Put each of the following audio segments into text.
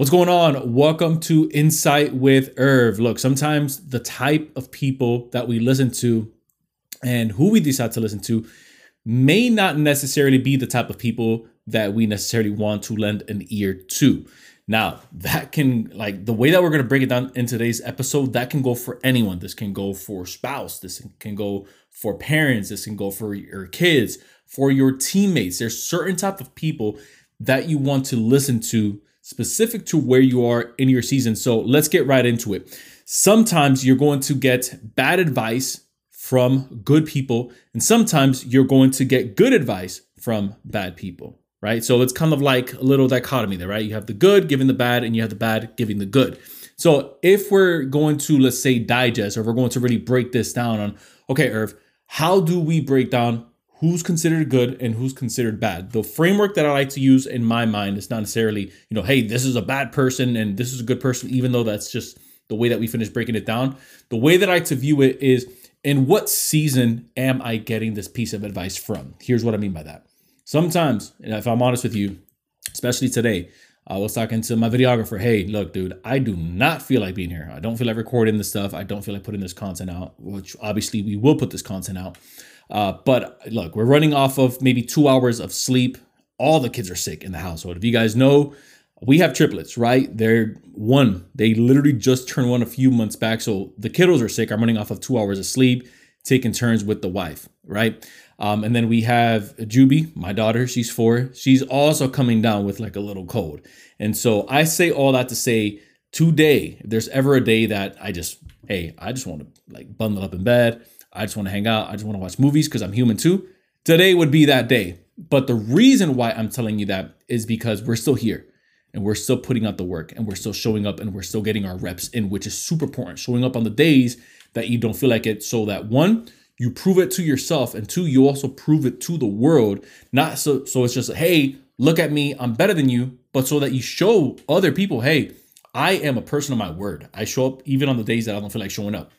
What's going on? Welcome to Insight with Irv. Look, sometimes the type of people that we listen to and who we decide to listen to may not necessarily be the type of people that we necessarily want to lend an ear to. Now, that can, like, the way that we're going to break it down in today's episode, that can go for anyone. This can go for spouse, this can go for parents, this can go for your kids, for your teammates. There's certain type of people that you want to listen to specific to where you are in your season. So let's get right into it. Sometimes you're going to get bad advice from good people, and sometimes you're going to get good advice from bad people, right? So it's kind of like a little dichotomy there, right? You have the good giving the bad, and you have the bad giving the good. So if we're going to, let's say, digest, or we're going to really break this down on, okay, Irv, how do we break down who's considered good and who's considered bad. The framework that I like to use in my mind is not necessarily, you know, hey, this is a bad person and this is a good person, even though that's just the way that we finish breaking it down. The way that I like to view it is in what season am I getting this piece of advice from? Here's what I mean by that. Sometimes, if I'm honest with you, especially today, I was talking to my videographer. Hey, look, dude, I do not feel like being here. I don't feel like recording this stuff. I don't feel like putting this content out, which obviously we will put this content out. Uh, but look, we're running off of maybe two hours of sleep. All the kids are sick in the household. If you guys know, we have triplets, right? They're one. They literally just turned one a few months back. So the kiddos are sick. I'm running off of two hours of sleep, taking turns with the wife, right? Um, and then we have Juby, my daughter. She's four. She's also coming down with like a little cold. And so I say all that to say today, if there's ever a day that I just, hey, I just want to like bundle up in bed. I just want to hang out. I just want to watch movies because I'm human too. Today would be that day. But the reason why I'm telling you that is because we're still here and we're still putting out the work and we're still showing up and we're still getting our reps in, which is super important. Showing up on the days that you don't feel like it so that one, you prove it to yourself and two, you also prove it to the world. Not so so it's just hey, look at me, I'm better than you, but so that you show other people, hey, I am a person of my word. I show up even on the days that I don't feel like showing up.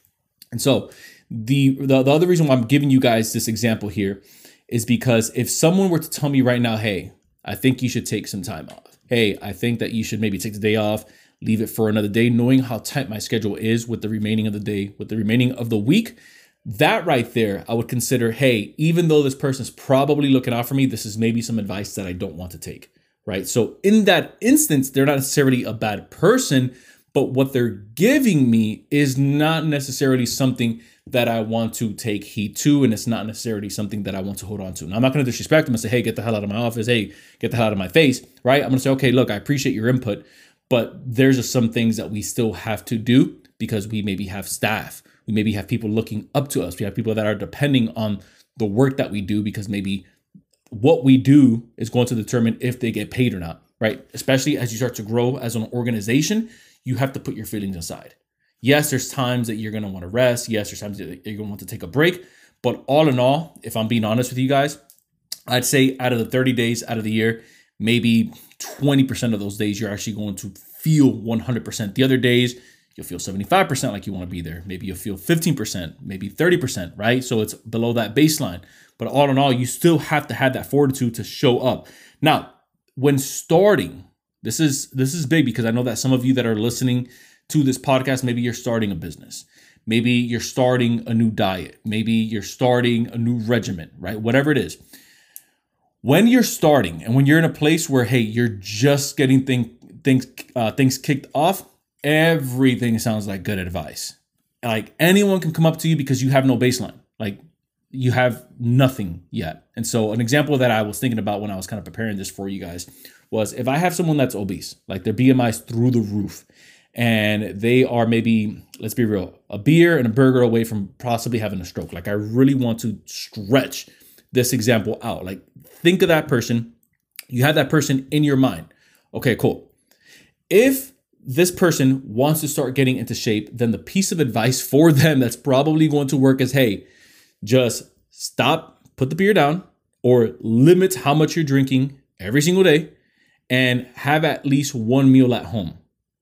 And so the, the the other reason why I'm giving you guys this example here is because if someone were to tell me right now, hey, I think you should take some time off. Hey, I think that you should maybe take the day off, leave it for another day, knowing how tight my schedule is with the remaining of the day, with the remaining of the week. That right there, I would consider, hey, even though this person's probably looking out for me, this is maybe some advice that I don't want to take. Right. So in that instance, they're not necessarily a bad person, but what they're giving me is not necessarily something that I want to take heed to, and it's not necessarily something that I want to hold on to. Now, I'm not going to disrespect them and say, hey, get the hell out of my office. Hey, get the hell out of my face, right? I'm going to say, okay, look, I appreciate your input, but there's just some things that we still have to do because we maybe have staff. We maybe have people looking up to us. We have people that are depending on the work that we do because maybe what we do is going to determine if they get paid or not, right? Especially as you start to grow as an organization, you have to put your feelings aside. Yes, there's times that you're going to want to rest. Yes, there's times that you're going to want to take a break. But all in all, if I'm being honest with you guys, I'd say out of the 30 days out of the year, maybe 20% of those days you're actually going to feel 100%. The other days, you'll feel 75% like you want to be there. Maybe you'll feel 15%, maybe 30%, right? So it's below that baseline. But all in all, you still have to have that fortitude to show up. Now, when starting, this is this is big because I know that some of you that are listening to this podcast, maybe you're starting a business. Maybe you're starting a new diet. Maybe you're starting a new regimen, right? Whatever it is. When you're starting and when you're in a place where, hey, you're just getting thing, things uh, things kicked off, everything sounds like good advice. Like anyone can come up to you because you have no baseline. Like you have nothing yet. And so, an example that I was thinking about when I was kind of preparing this for you guys was if I have someone that's obese, like their BMI is through the roof, and they are maybe, let's be real, a beer and a burger away from possibly having a stroke. Like, I really want to stretch this example out. Like, think of that person. You have that person in your mind. Okay, cool. If this person wants to start getting into shape, then the piece of advice for them that's probably going to work is hey, just stop, put the beer down, or limit how much you're drinking every single day and have at least one meal at home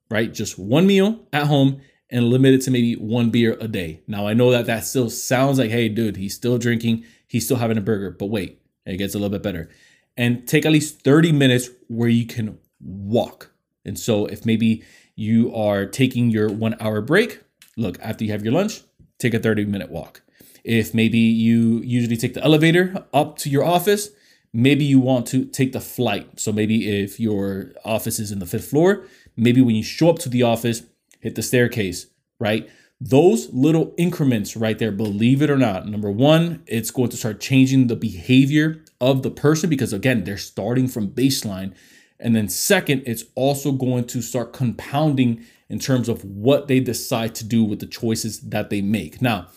right? Just one meal at home and limit it to maybe one beer a day. Now, I know that that still sounds like, hey, dude, he's still drinking, he's still having a burger, but wait, it gets a little bit better. And take at least 30 minutes where you can walk, And so if maybe you are taking your one hour break, look, after you have your lunch, take a 30 minute walk. If maybe you usually take the elevator up to your office, maybe you want to take the flight. So maybe if your office is in the fifth floor, maybe when you show up to the office, hit the staircase, right? Those little increments right there, believe it or not, number one, it's going to start changing the behavior of the person because again, they're starting from baseline. And then second, it's also going to start compounding in terms of what they decide to do with the choices that they make. Now,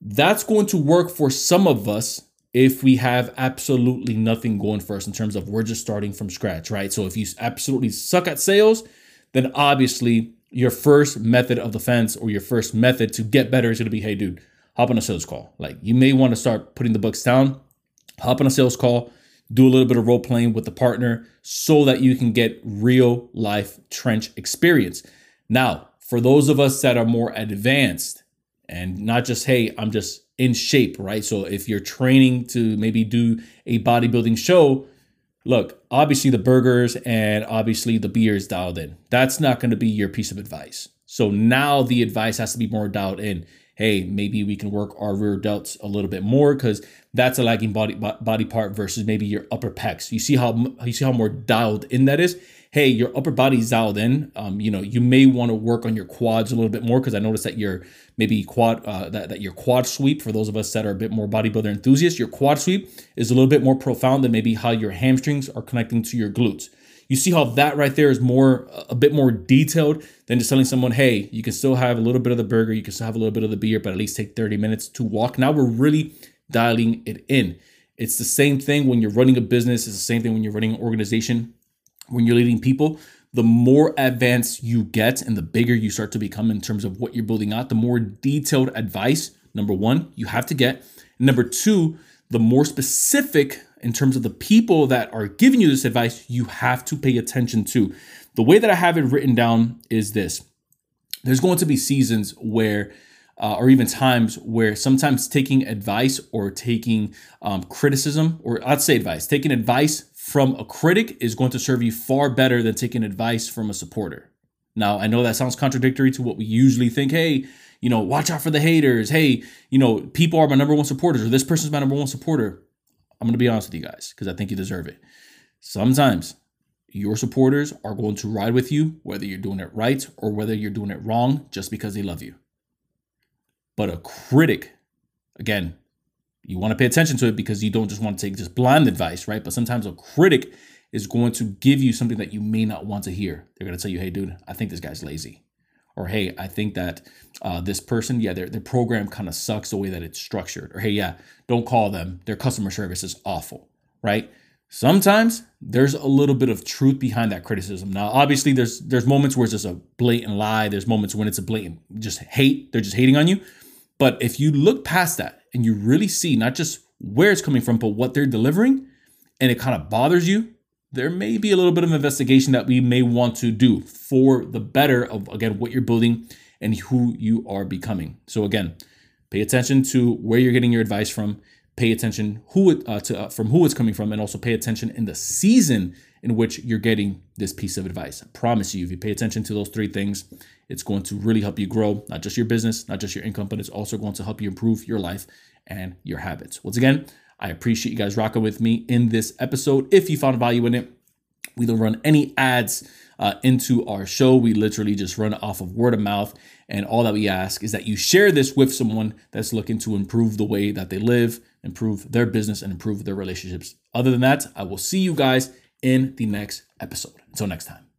that's going to work for some of us if we have absolutely nothing going for us in terms of we're just starting from scratch, right? So if you absolutely suck at sales, then obviously your first method of defense or your first method to get better is going to be, hey, dude, hop on a sales call. Like you may want to start putting the books down, hop on a sales call, do a little bit of role playing with the partner so that you can get real life trench experience. Now, for those of us that are more advanced and not just, hey, I'm just in shape, right? So if you're training to maybe do a bodybuilding show, look, obviously the burgers and obviously the beer is dialed in. That's not going to be your piece of advice. So now the advice has to be more dialed in. Hey, maybe we can work our rear delts a little bit more because that's a lagging body body part versus maybe your upper pecs. You see how you see how more dialed in that is hey, your upper body's dialed in. Um, you know, you may want to work on your quads a little bit more because I noticed that your maybe quad uh, that, that your quad sweep for those of us that are a bit more bodybuilder enthusiasts, your quad sweep is a little bit more profound than maybe how your hamstrings are connecting to your glutes. You see how that right there is more a bit more detailed than just telling someone, hey, you can still have a little bit of the burger, you can still have a little bit of the beer, but at least take 30 minutes to walk. Now we're really dialing it in. It's the same thing when you're running a business, it's the same thing when you're running an organization when you're leading people, the more advanced you get and the bigger you start to become in terms of what you're building out, the more detailed advice, number one, you have to get. Number two, the more specific in terms of the people that are giving you this advice, you have to pay attention to. The way that I have it written down is this there's going to be seasons where uh, or even times where sometimes taking advice or taking um, criticism, or I'd say advice, taking advice from a critic is going to serve you far better than taking advice from a supporter. Now, I know that sounds contradictory to what we usually think. Hey, you know, watch out for the haters. Hey, you know, people are my number one supporters, or this person's my number one supporter. I'm going to be honest with you guys because I think you deserve it. Sometimes your supporters are going to ride with you, whether you're doing it right or whether you're doing it wrong, just because they love you. But a critic, again, you want to pay attention to it because you don't just want to take just blind advice, right? But sometimes a critic is going to give you something that you may not want to hear. They're going to tell you, hey, dude, I think this guy's lazy. Or hey, I think that uh, this person, yeah, their, their program kind of sucks the way that it's structured. Or hey, yeah, don't call them. Their customer service is awful, right? Sometimes there's a little bit of truth behind that criticism. Now, obviously, there's there's moments where it's just a blatant lie. There's moments when it's a blatant just hate. They're just hating on you. But if you look past that and you really see not just where it's coming from, but what they're delivering, and it kind of bothers you, there may be a little bit of investigation that we may want to do for the better of, again, what you're building and who you are becoming. So, again, pay attention to where you're getting your advice from, pay attention who it, uh, to, uh, from who it's coming from, and also pay attention in the season in which you're getting this piece of advice. I promise you, if you pay attention to those three things, it's going to really help you grow, not just your business, not just your income, but it's also going to help you improve your life and your habits. Once again, I appreciate you guys rocking with me in this episode. If you found value in it, we don't run any ads uh, into our show. We literally just run off of word of mouth. And all that we ask is that you share this with someone that's looking to improve the way that they live, improve their business, and improve their relationships. Other than that, I will see you guys in the next episode. Until next time.